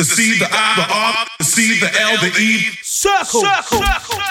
the C, the I, the R, the C, the L, the E. Circle. Circle. Circle.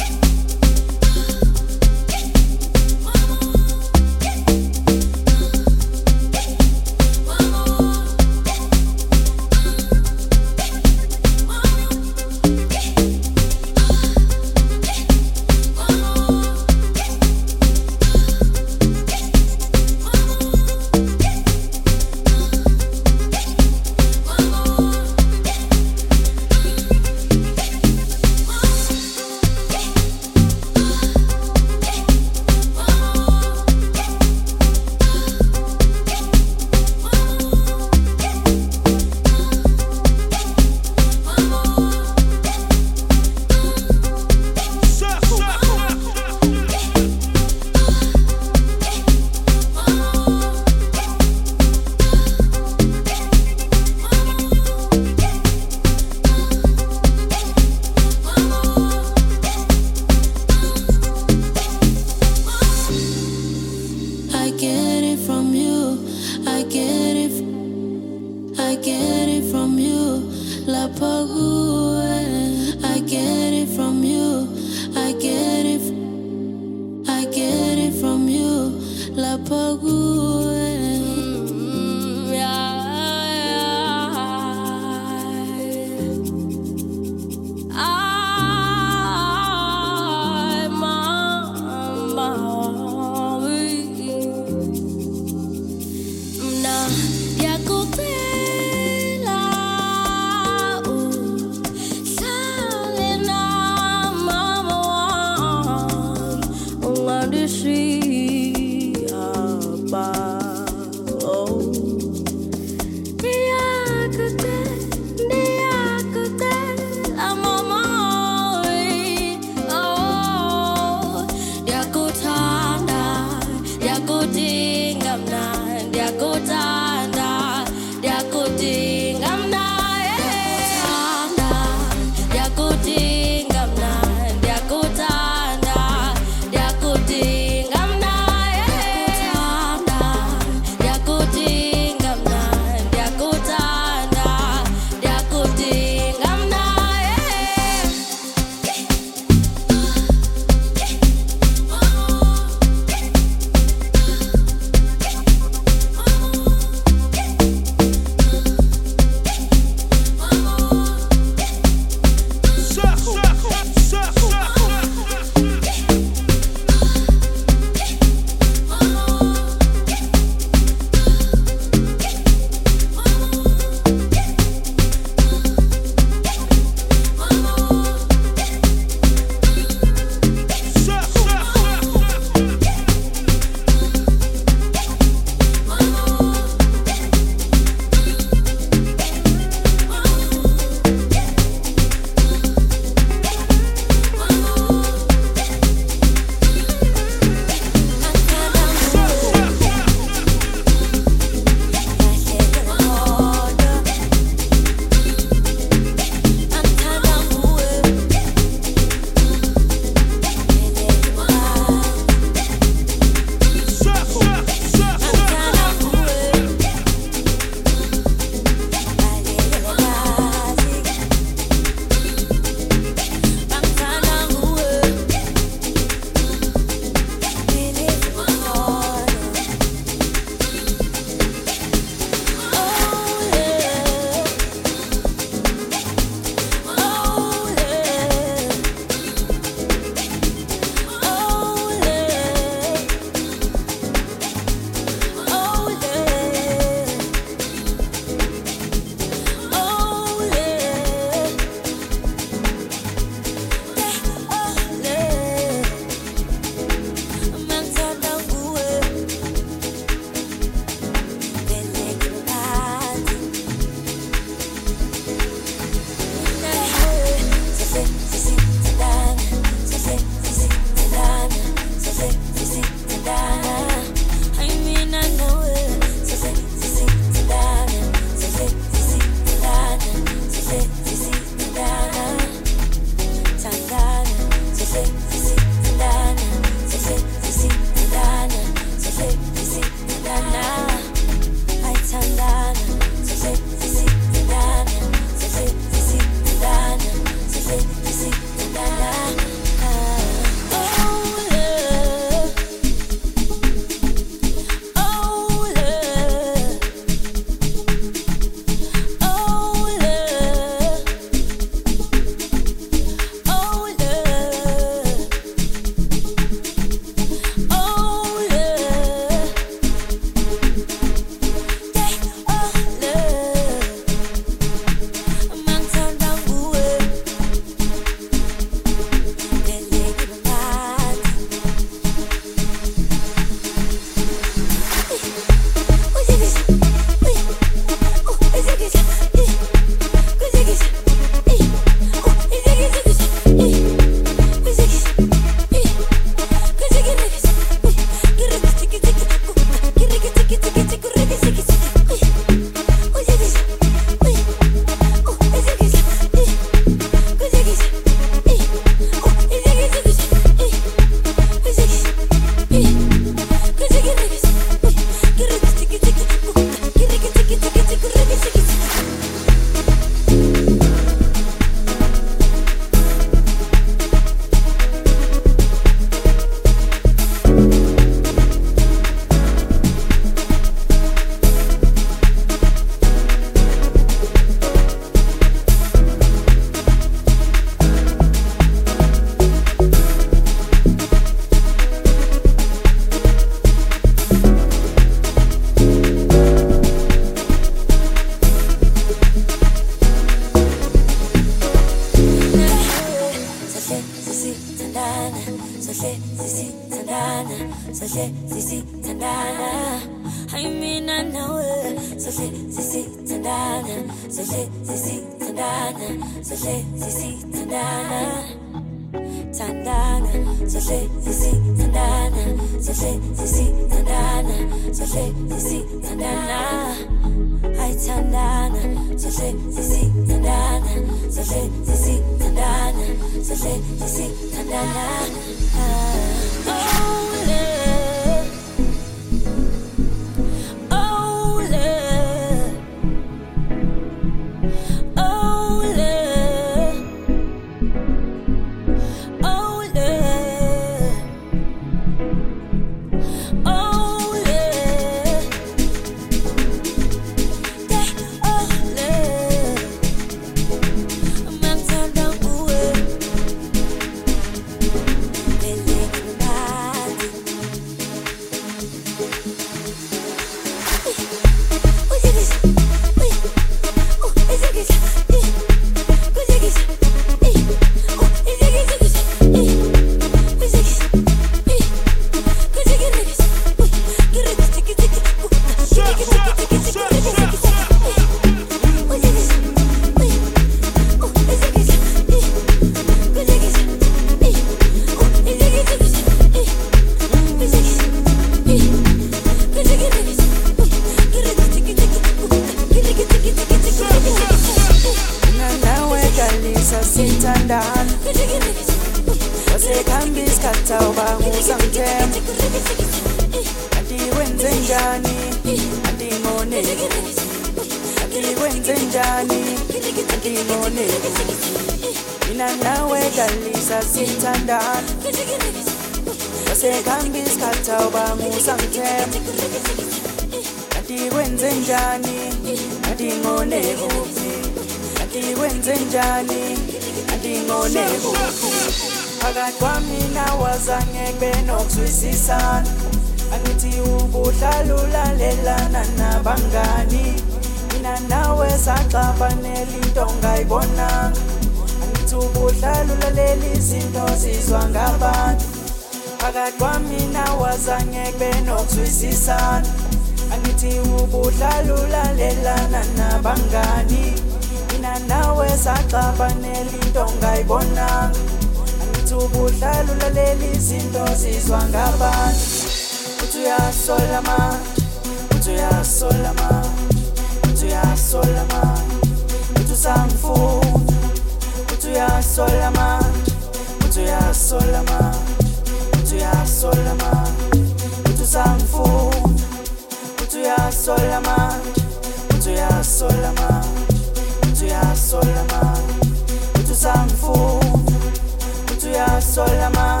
Solomon,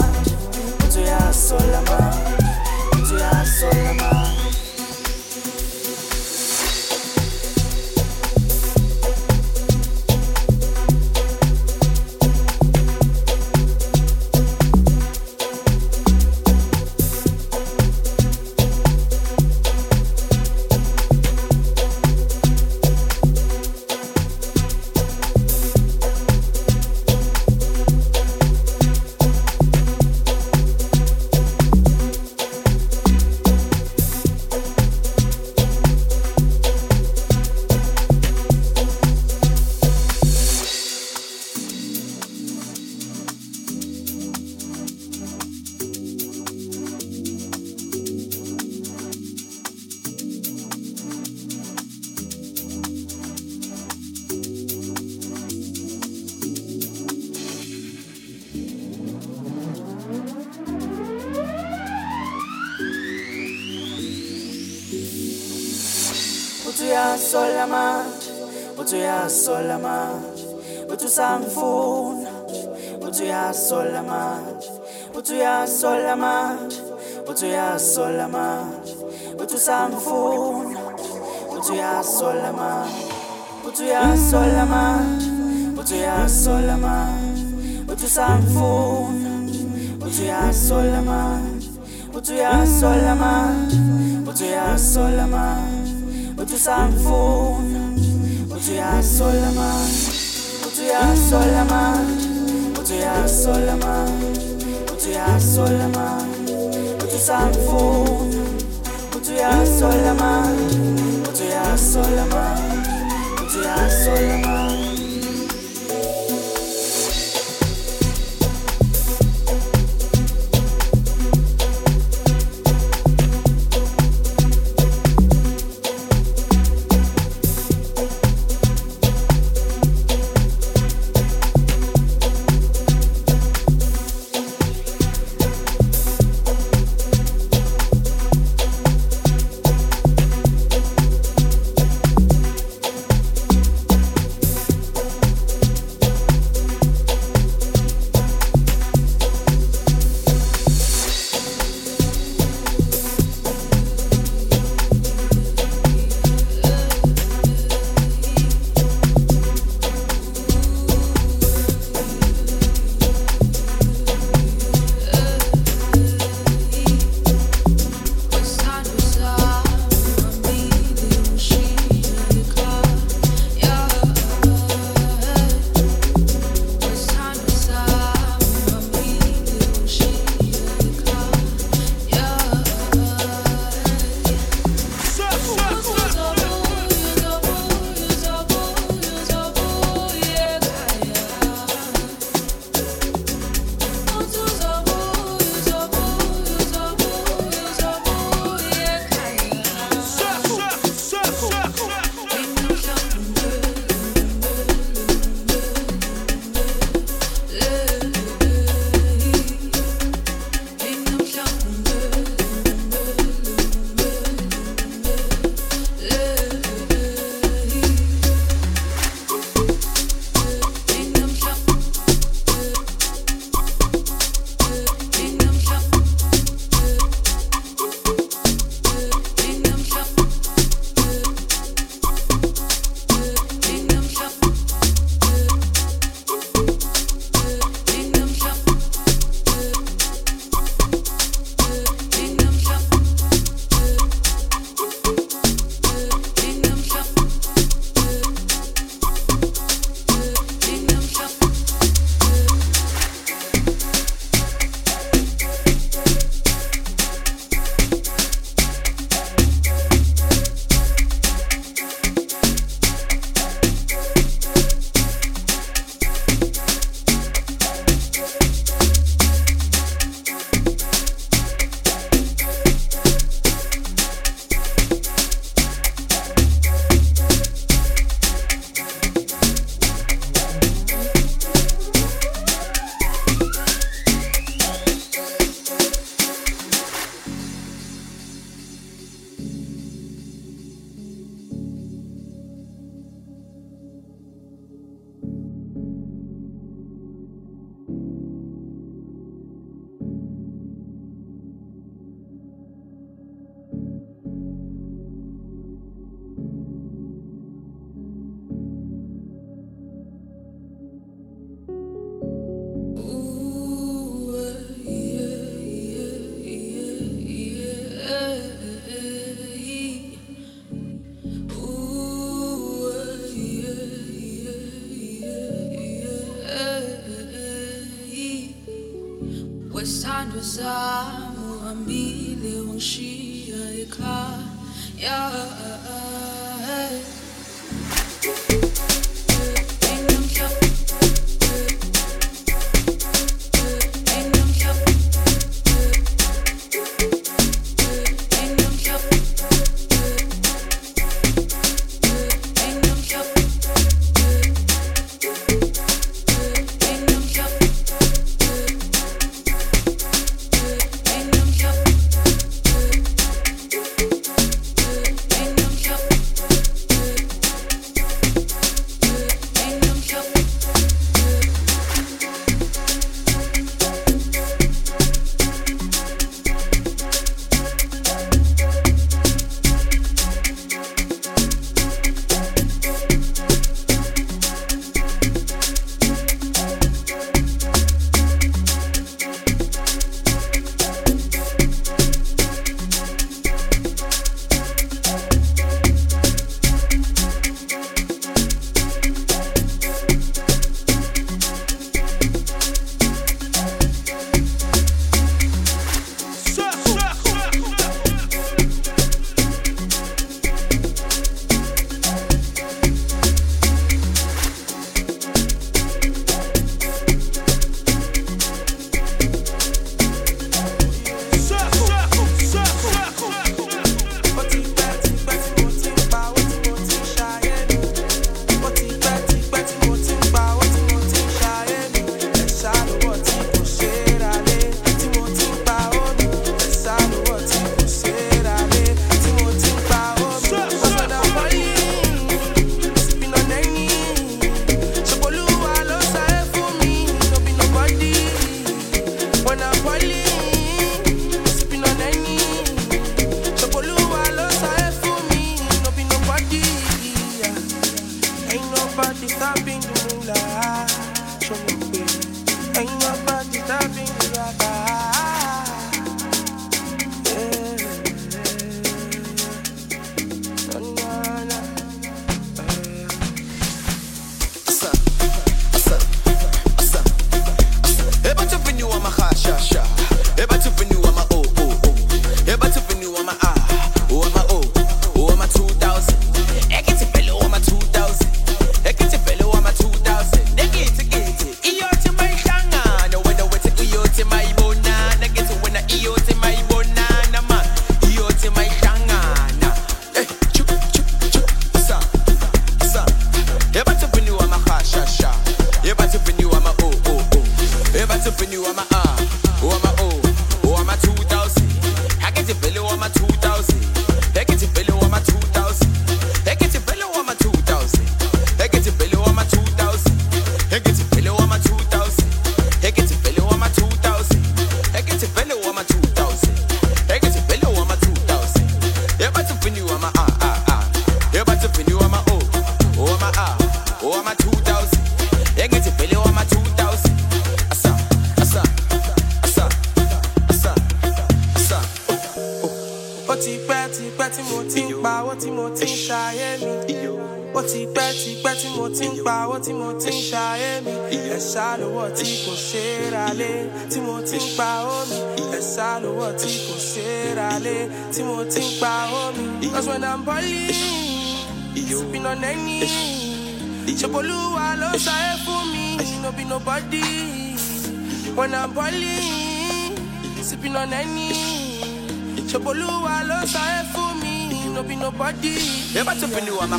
to your Solomon, to your Solomon. sangifuni uthi uyasola manje uthi uyasola manje uthi uyasola manje uthi sangifuni uthi uyasola your uthi uyasola manje uthi uyasola manje uthi sangifuni uthi uyasola manje uthi uyasola manje uthi uyasola manje uthi uyasola your uthi sangifuni uyasola manje uthi uyasola manje uthi uyasola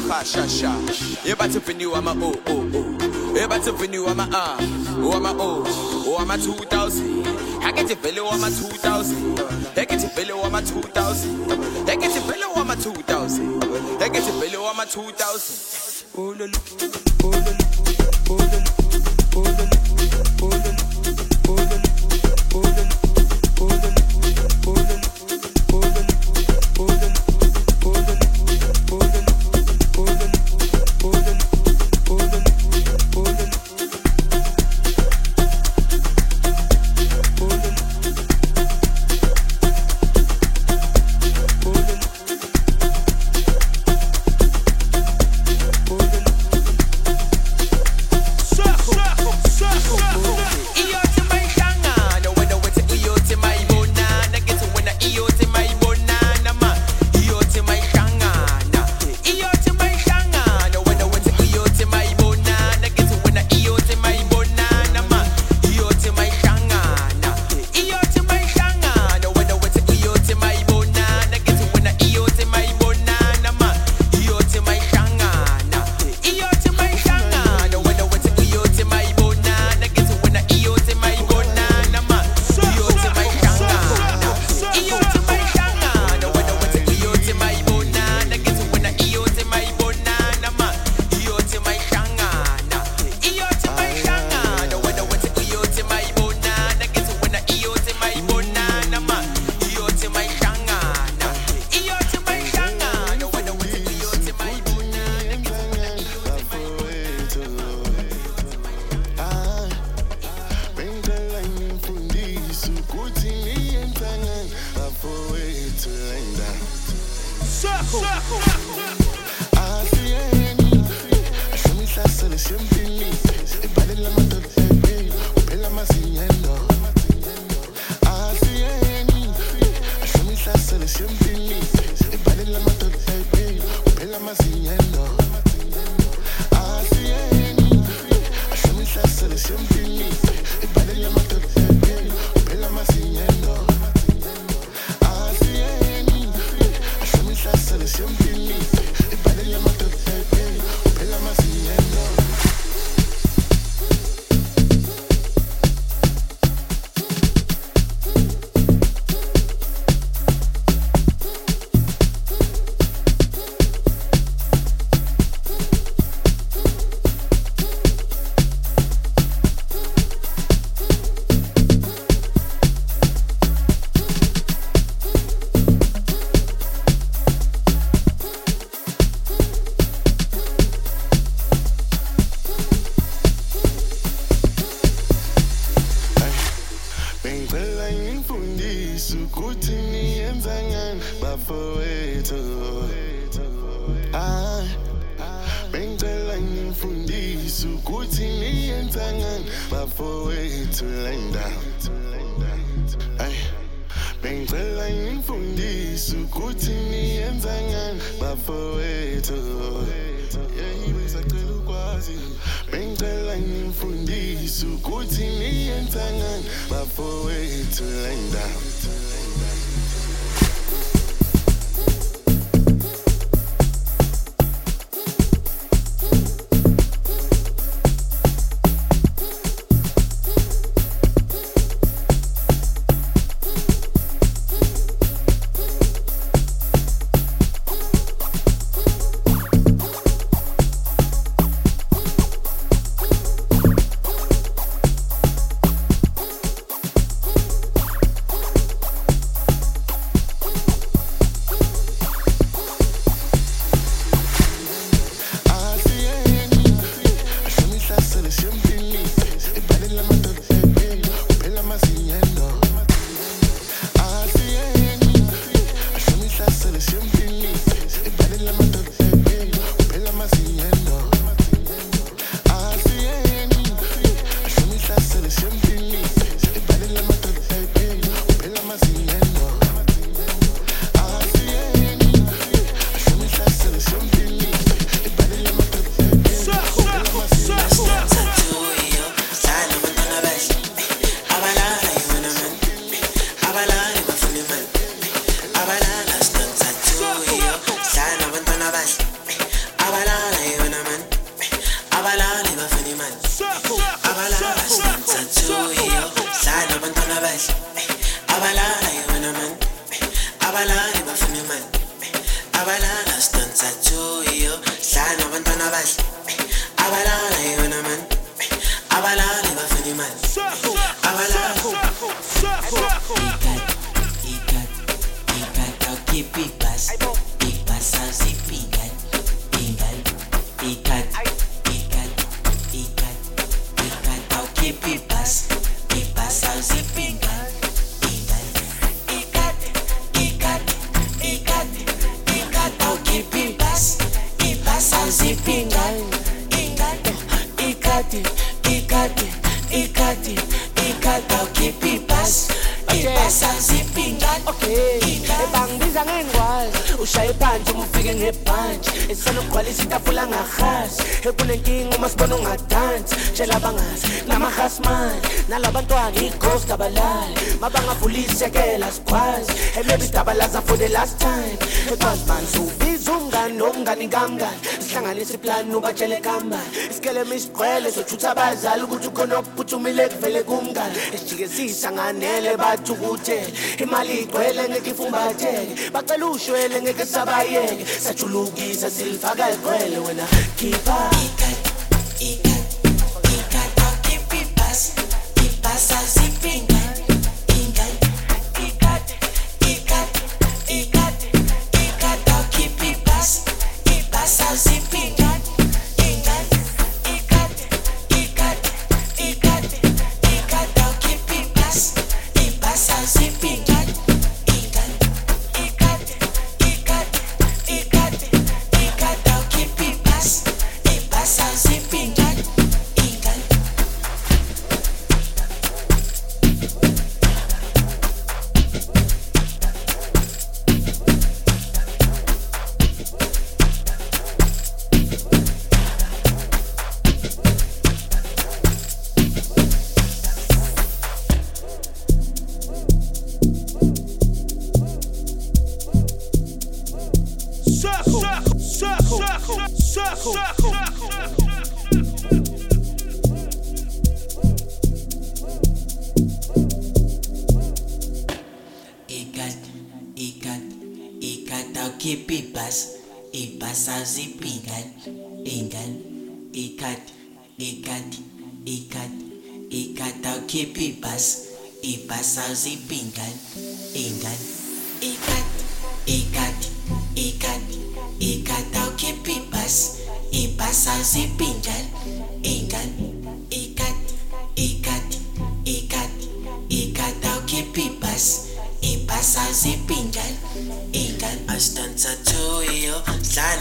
car sha. You better for new, I'm a oh oh oh. You better for new, I'm a ah. Oh I'm a oh. Oh I'm a 2000. I get it below, oh, I'm a 2000. I get it below, oh, I'm a 2000. I get it below, oh, I'm a 2000. I get it below, I'm a 2000. Oh Ooh, isigqwele sothutha abazali ukuthi ukhona okuphuthumile kuvele kumngani. Esijikesisa nganele bathi ukuthele imali igcwele ngeke ifumbatheke bacela ushwele ngeke sabayeke. Sajulukisa silifaka ligcwele wena. Khipha.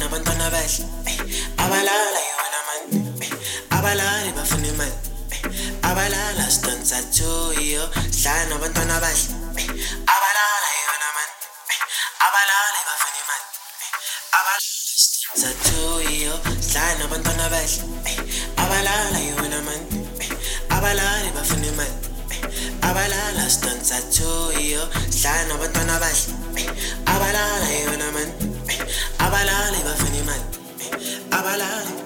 Hlala nabantwana bahle eh, abalala yona mani eh, abalali bafuna imali eh, abalala sidansa tuyo hlala nabantwana bahle eh, abalala yona mani eh, abalali bafuna imali eh, abalala sidansa tuyo hlala nabantwana bahle eh, abalala yona mani eh, abalali bafuna imali eh, abalala sidansa tuyo hlala nabantwana bahle eh, abalala yona mani eh, abalali bafuna imali eh, abalali When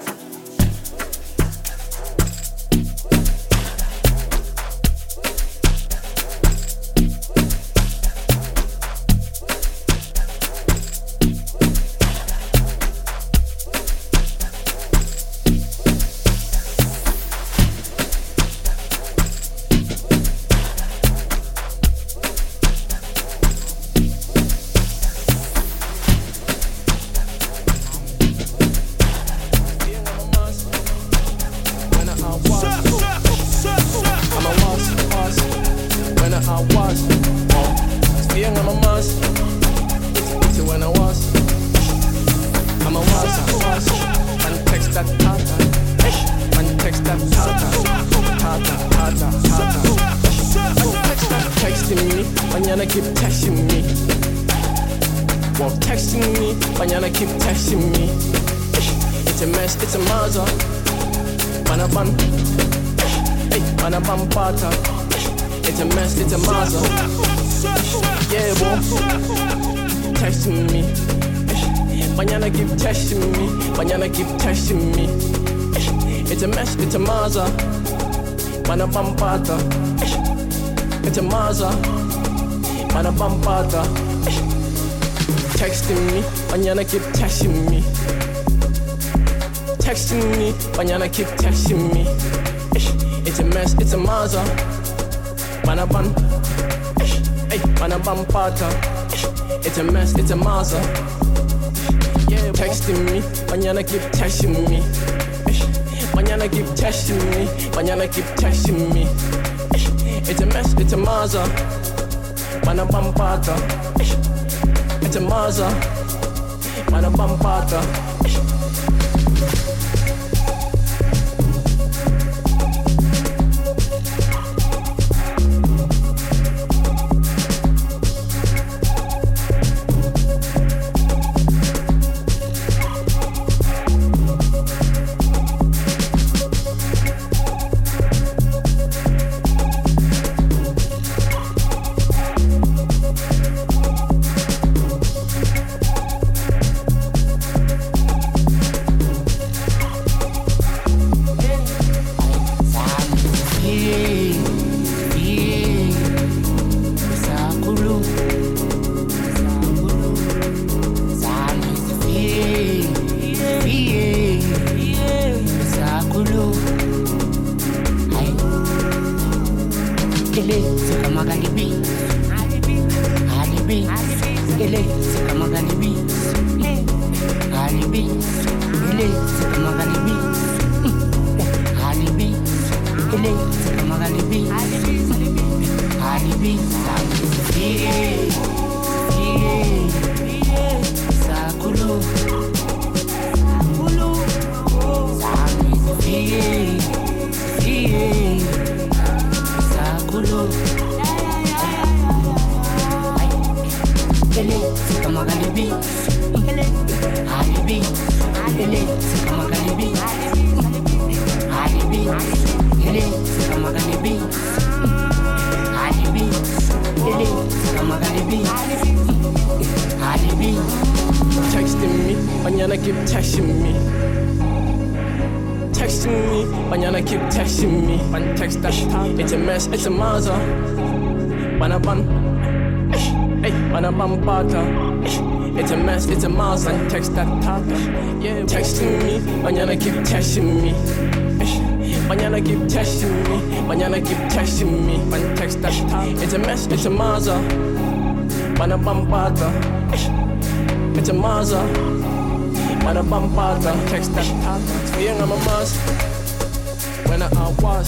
It's a maza. Panapan pata. Texting me, Banyana keep texting me. Texting me, Banyana keep texting me. It's a mess, it's a maza. Banaban, hey, Banaban pata. It's a mess, it's a maza. Yeah, texting me, Banyana keep texting me. Banyana keep texting me, Banyana keep texting me. It's a mess, it's a maza. Banaban pata. Ish, It's a maza. beats, ngele sikama gani beats, gani beats, ngele sikama gani beats, gani beats, ngele sikama gani beats, gani beats. Banaban pata. Ish, texting me, keep texting me. Texting me, Banyana keep texting me. Ban text that it's a mess, it's a maza. It's a mess, it's a maza. Ban text that tata. Yeah, texting me, Banyana keep texting me. Banyana keep texting me, Banyana keep texting me. Ban text that it's a mess, it's a maza. Banaban pata. ish, It's a maza. Mana bambata, text that tata. Being I'm a must. When I was.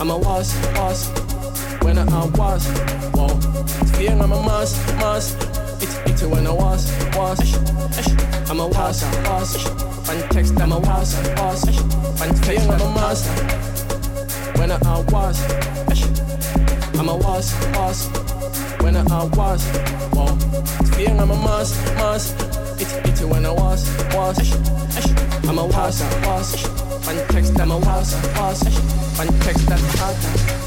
I'm a was, was. When I was, whoa. It's being I'm a must, must. It's it's when I was, was. I'm a was, was. Ish. Text I'm a was, was. Fan I'm a must. When I was. I'm a was, was. When I was, whoa. Being I'm a must, must. It's it's when I was, was. I'm a was, was. ish. Fan text I'm a was, was. ish. Fan text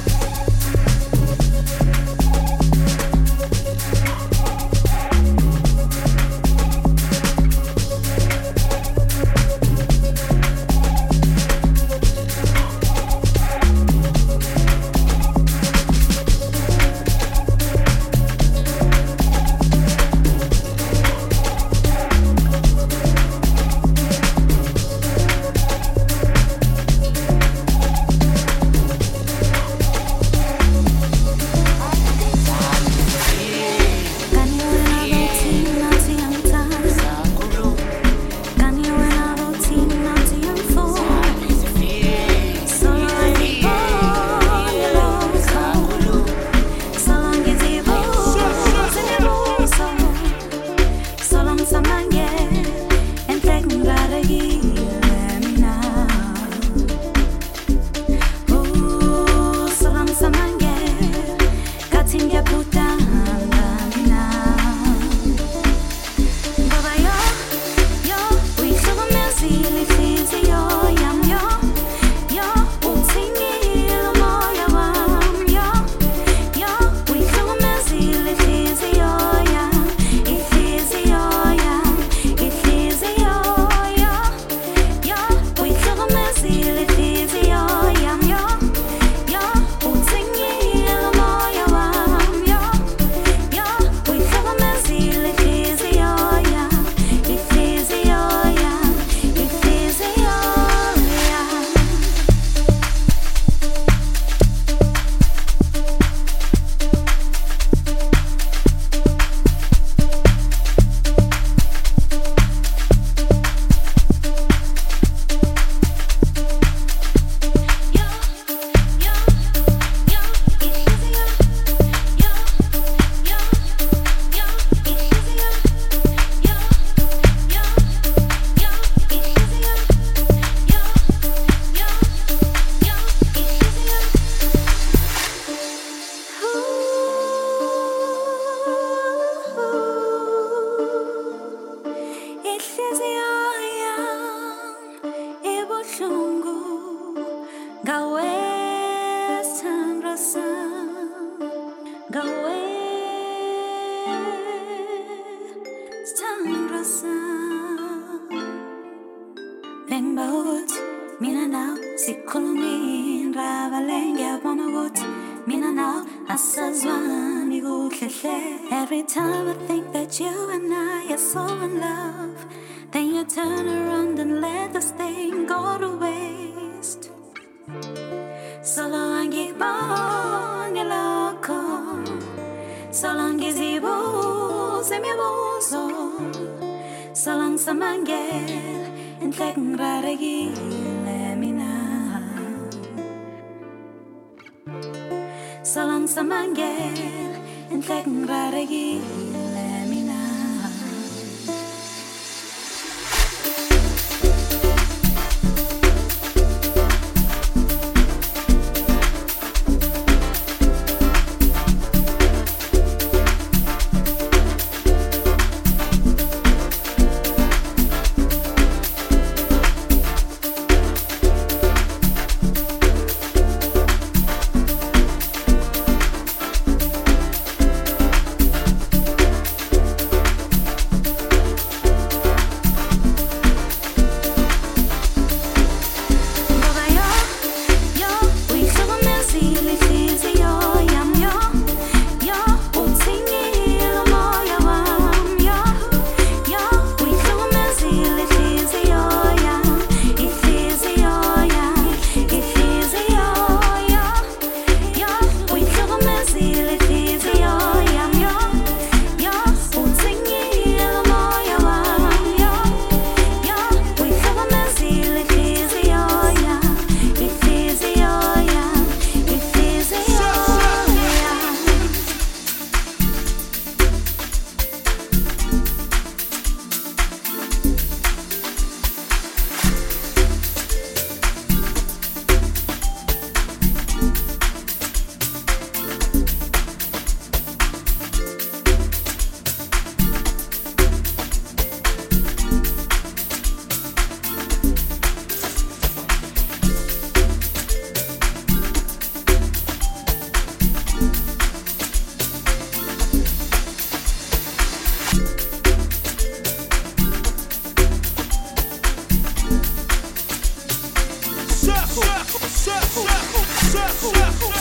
Circle, circle, circle, circle.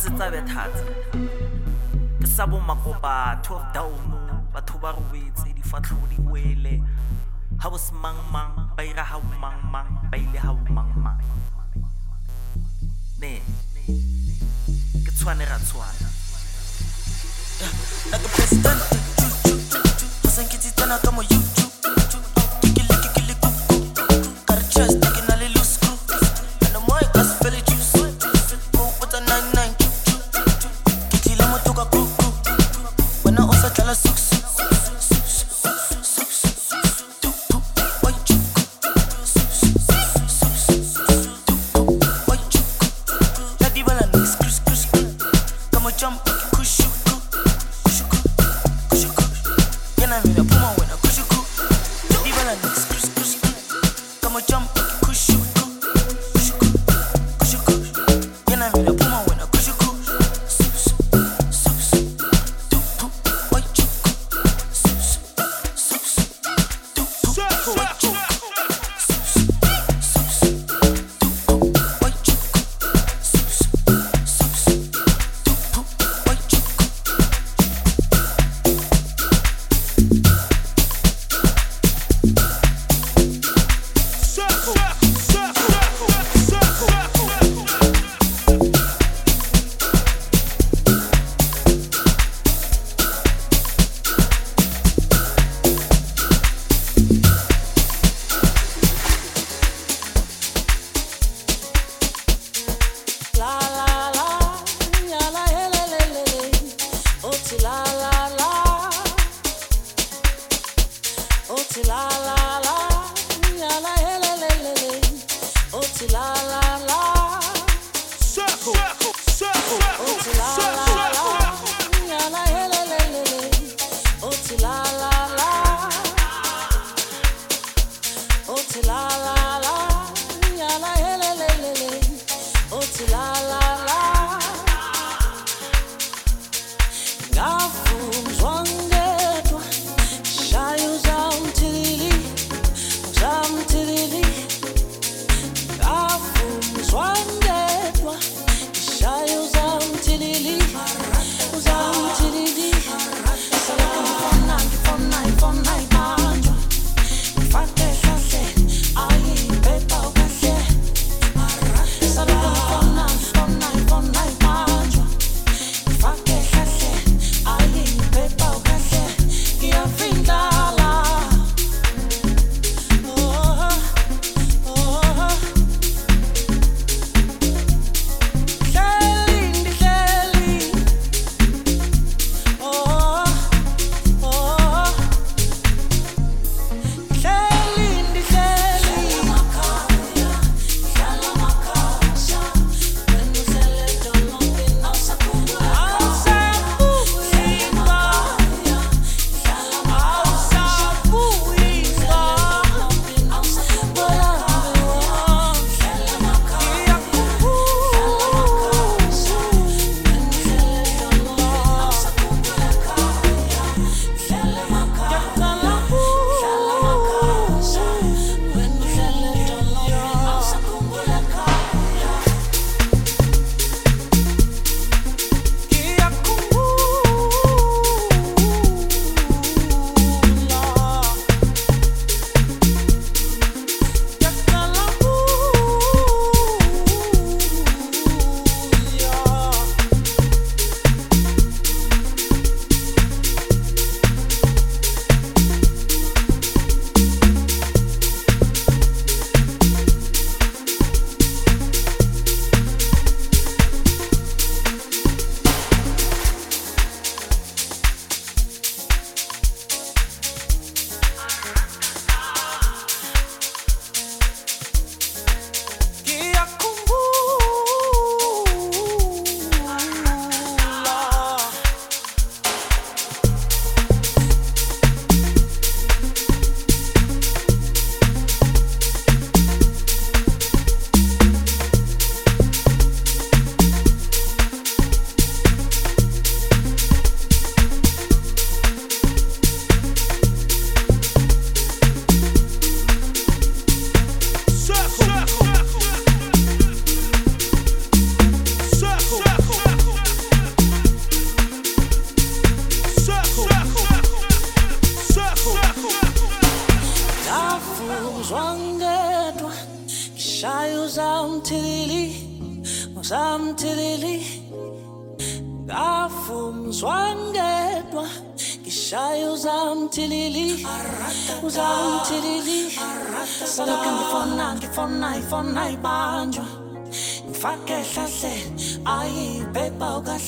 se tsabe thatsa ke sa bomakopa 12 down batho ba robetse difatlhogo di wele ga bo semangmang ba ira ga bomangmang ba ile ga bomangmang ne ke tshwane ra tshwana like a president, ju, ju, ju, ju, ju, ju, you. ju, ju, ju, ju, ju,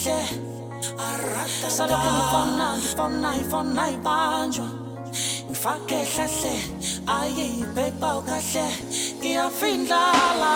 kahle saloko ngifona ngifona ngifona ibanjwa ngifake hlahle aye ibhebhawu kahle ngiyafindlala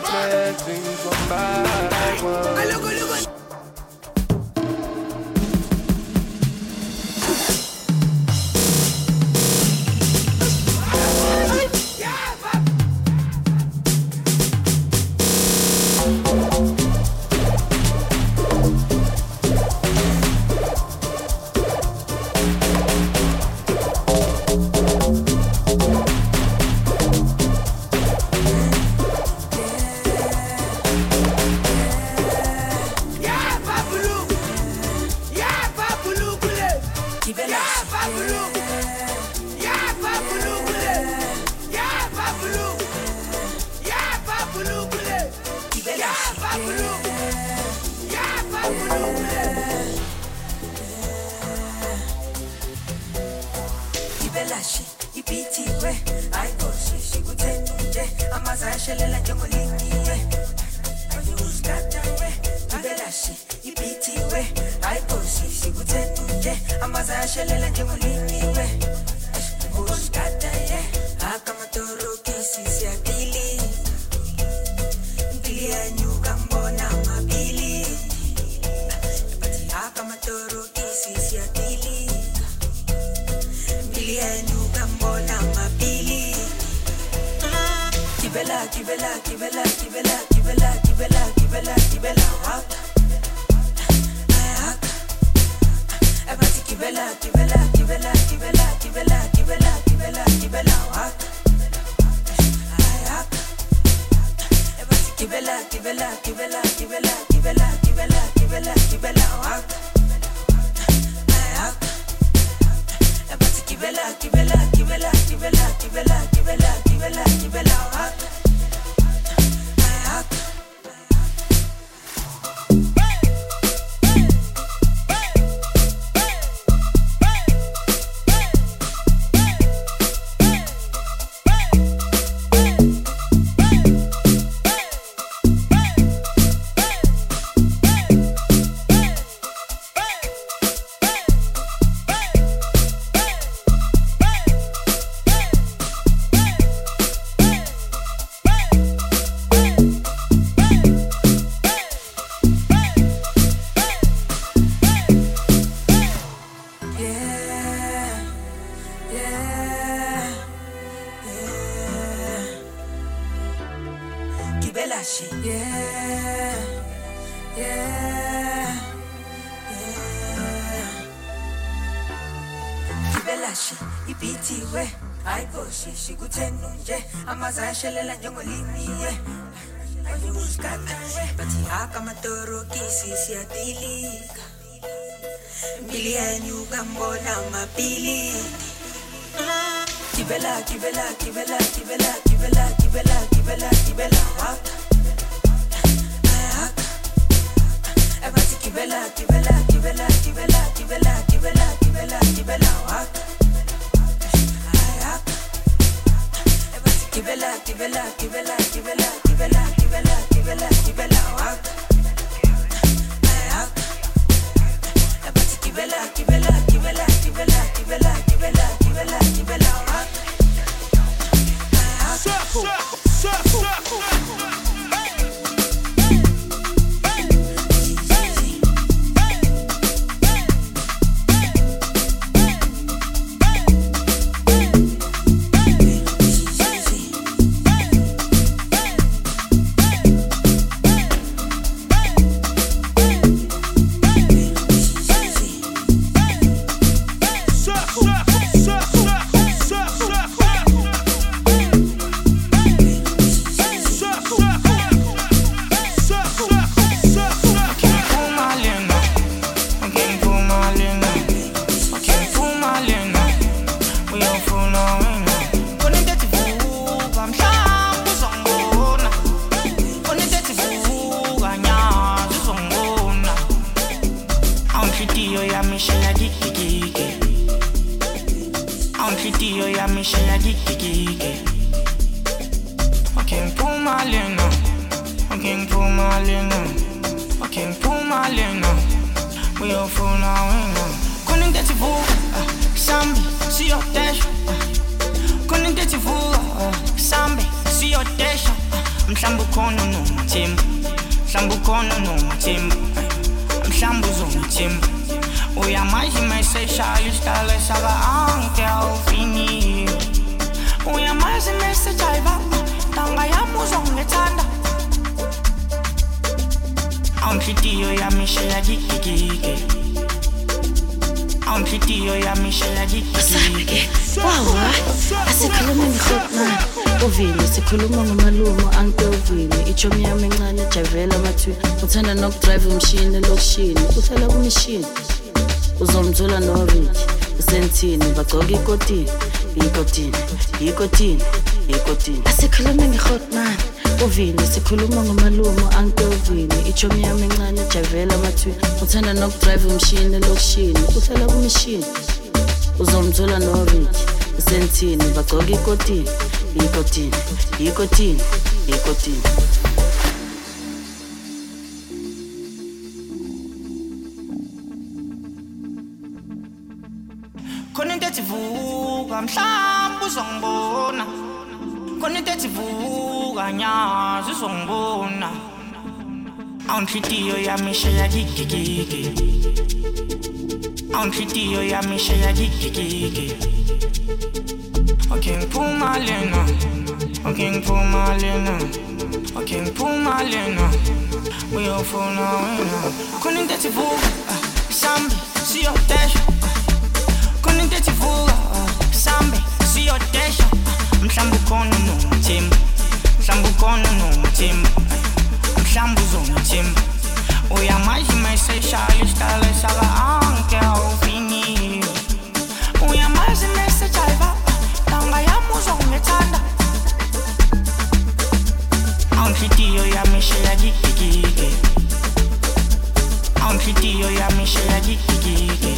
expecting somebody. I look Bella shit. Yeah, yeah, yeah. Bella shit, ipiti we. Ayiboshi shikutenunje amaza yashelela njengolimiye ayuskatawe bathi akamatorokisi siyadilika mbili yenu kambona mapiliti kibela ah. kibela kibela kibela kibela kibela circle. Uthanda nokudrive umshini elokishini uhlala kumishini. Uzomthola norich usentini bagcoka ikotini ikotini ikotini ikotini Anchiti yo ya mi she ya di ki ki ki Anchiti yo ya mi she ya di ki ki ki Okin pu malena Okin pu malena Okin pu malena We all for now Kunin te to vuga Sambi si yo tesho Kunin te ti vuga Sambi si yo tesho Msambu kono no mtimba Msambu kono no team jambuzunțim Uia mai și mai se șali stale sala anke au fini Uia mai și mai se chalva Tanga jambuzunțe tanda Am kitio ya mishia dikikike Am kitio ya mishia dikikike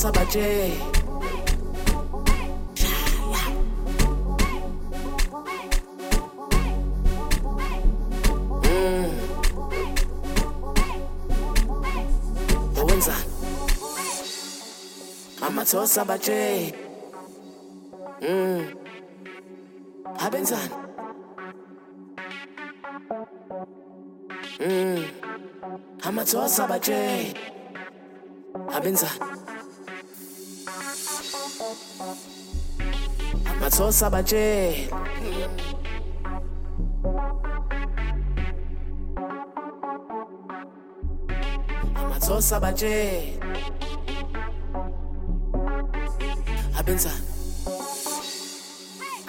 amathosa baje Mm. Amathosa baje Mm. abenzani Mm. Amathosa baje abenzani amathosa baje amathosa baje abenzani?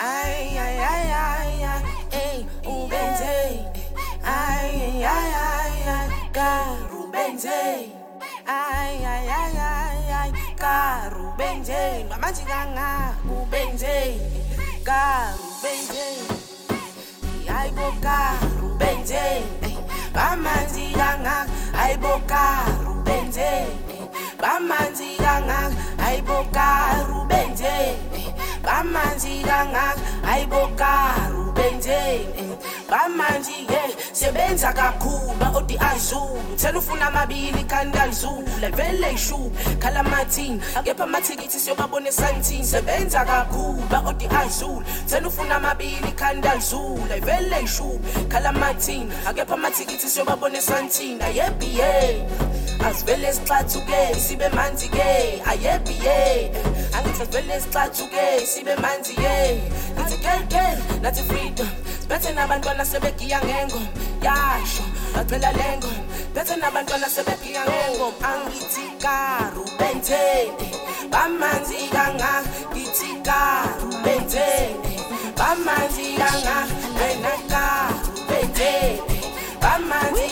Ay ay ay ay ay ubenze. Ay ay ay ay benze karu benze manje kanga ubenze karu benze ayibo karu benze bamanzi kanga ayibo karu benze bamanzi kanga ayibo karu benze bamanzi kanga ayibo karu benze bamanzi ye sebenza kakhulu odi azulu. Thela ufuna amabili kanti alizulu levele ishu khala amathini. Akepha amathikithi siyobabona esantini. Sebenza kakhulu odi azulu. Thela ufuna amabili kanti alizulu levele ishu khala amathini. Akepha amathikithi siyobabona esantini. Ayebiye asivele sixathuke sibe manzi ke ayebiye angithi asivele sixathuke sibe manzi ye nathi kelke nathi freedom. Bethe nabantwana sebegiya ngengoma yasho bacela lengoma bethe nabantwana sebegiya ngengoma angithi karu benzene bamanzi kangaka ngithi karu benzene bamanzi kangaka wena karu benzene bamanzi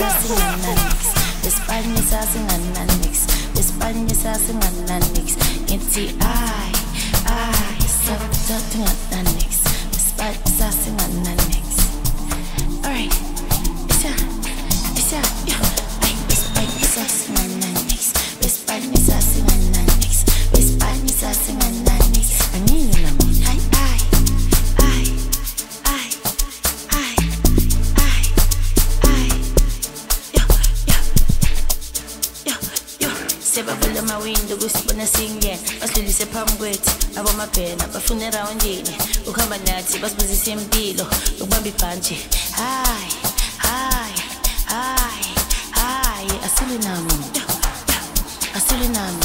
sauce and ananix. The me sauce and ananix. The Spanish sauce and ananix. It's I, I, soft sauce and ananix. The Spanish sauce and ananix. Alright, it's a, it's a, yeah. The Spanish sauce and ananix. The Spanish sauce and ananix. The Spanish sauce and ananix. amawindi kusibona singena basidlulise phambi kwethu abamabhena bafuna erawundini ukuhamba nathi basibuzise impilo ukubamba ibhanje hayi hayi hayi hayi asilwi namo asilwi namo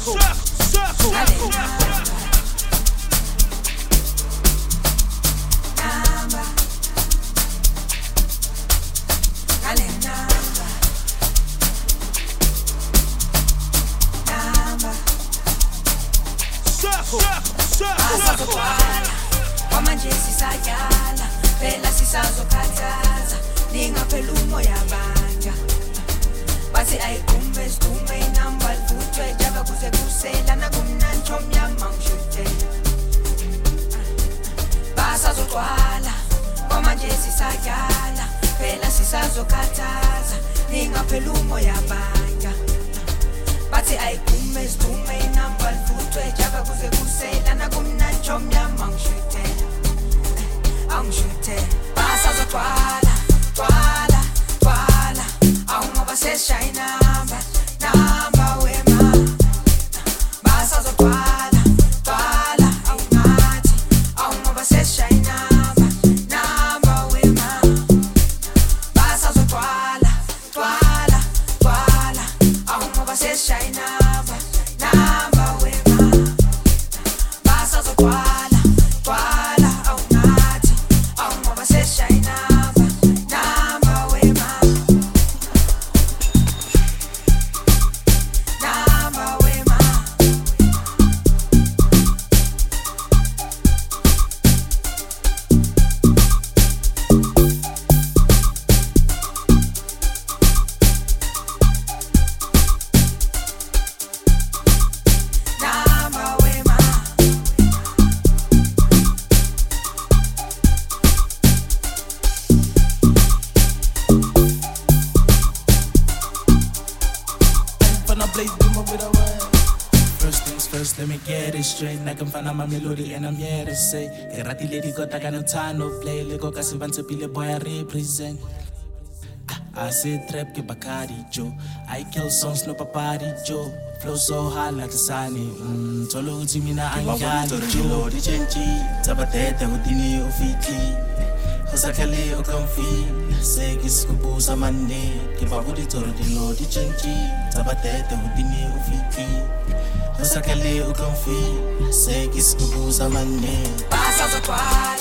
circle. It straight Nna ke mfana ma melody and I'm here to say Ke ratile dikota ka no tano play Le ko ka se bantse pile boy I represent. I say trap ke Bacardi Joe. I kill songs no papari Joe. Flow so hard like the sunny mm, Tolo uti mina angali Joe. Di chenchi Tabatete udini ufiti Hosakale o comfy Se kisikubusa mande Ke babudi toro di lo di chenchi Tabatete udini ufiti Mas aquele eu confio Sei que se usa maneira. Passa o quadro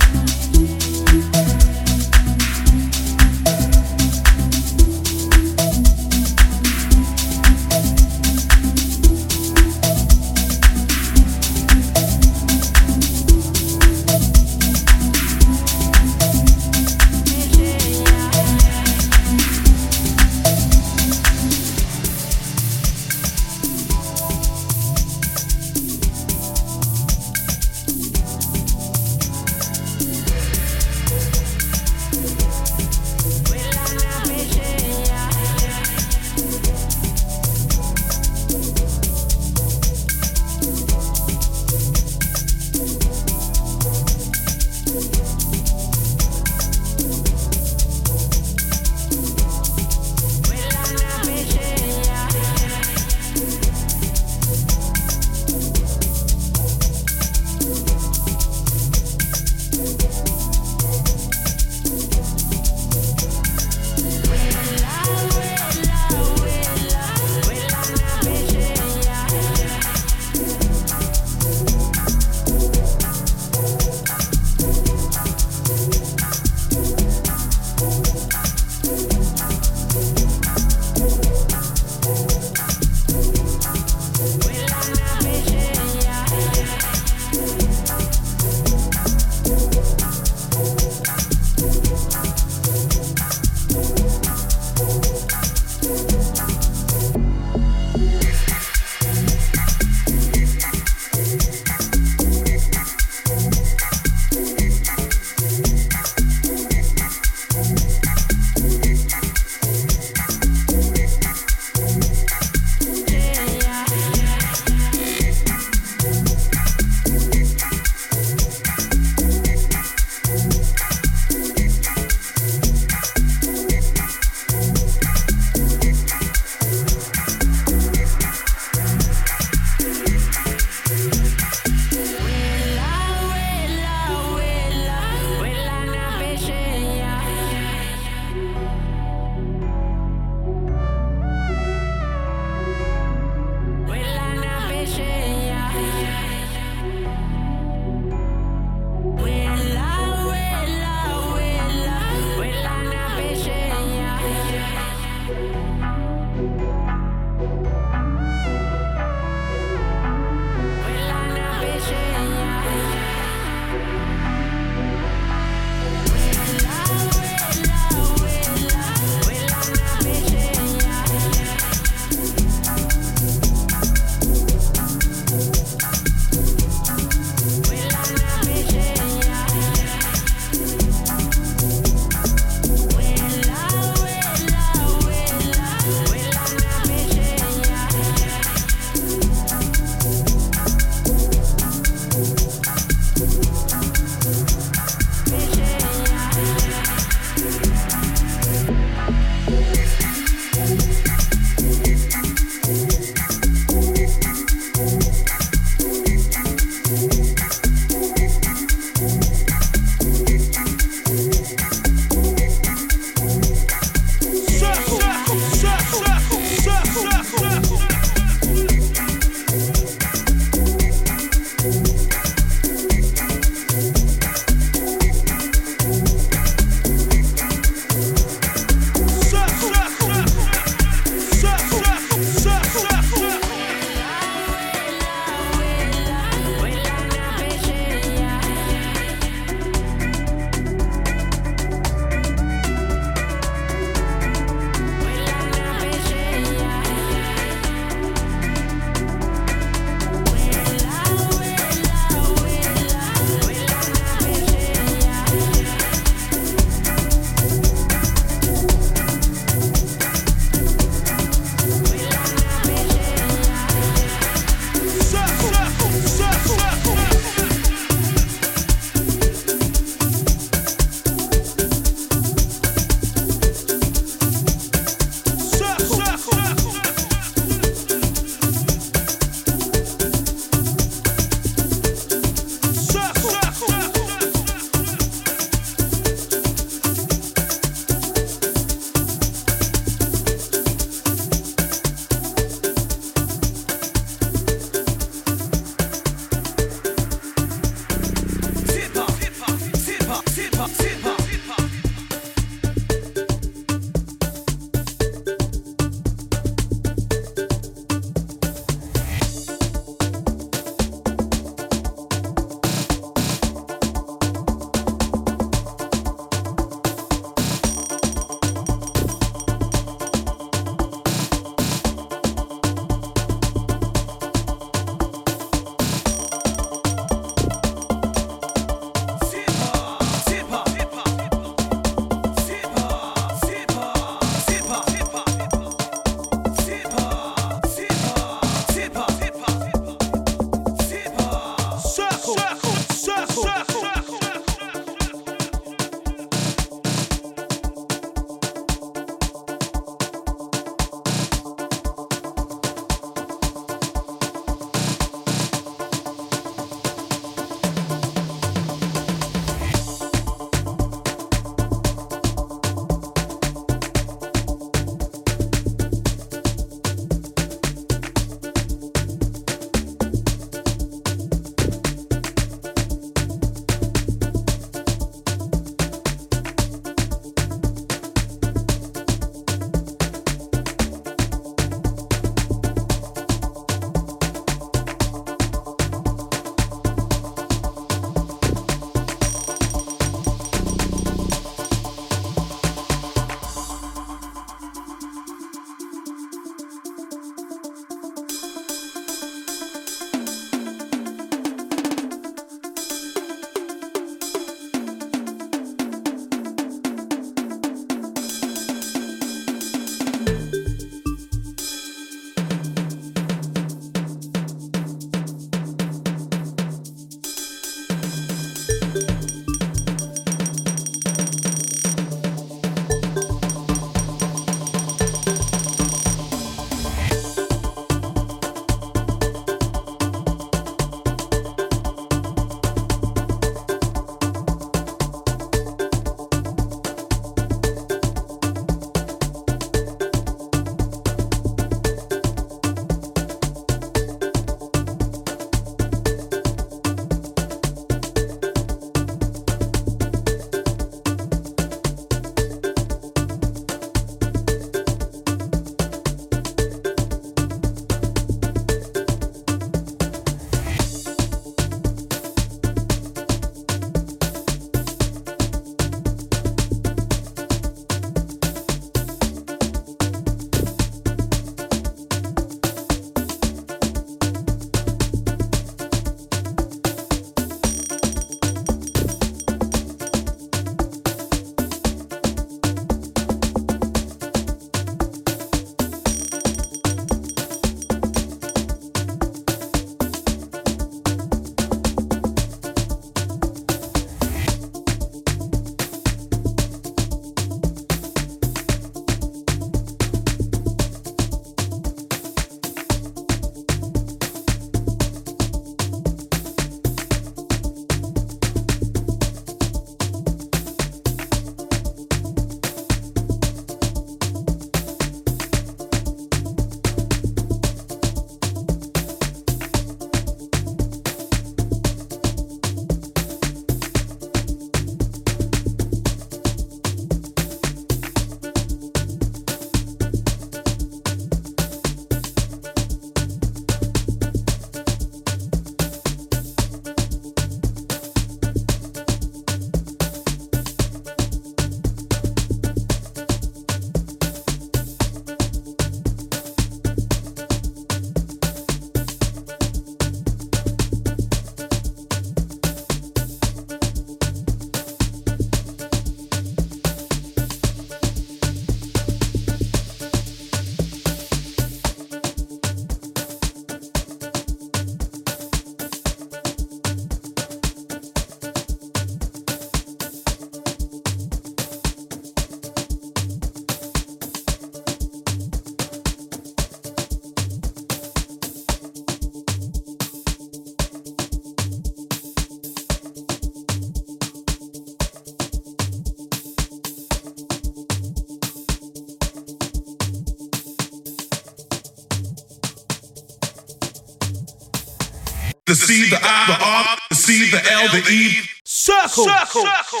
the C, the I, the R, the C, the L, the E. Circle. Circle. Circle.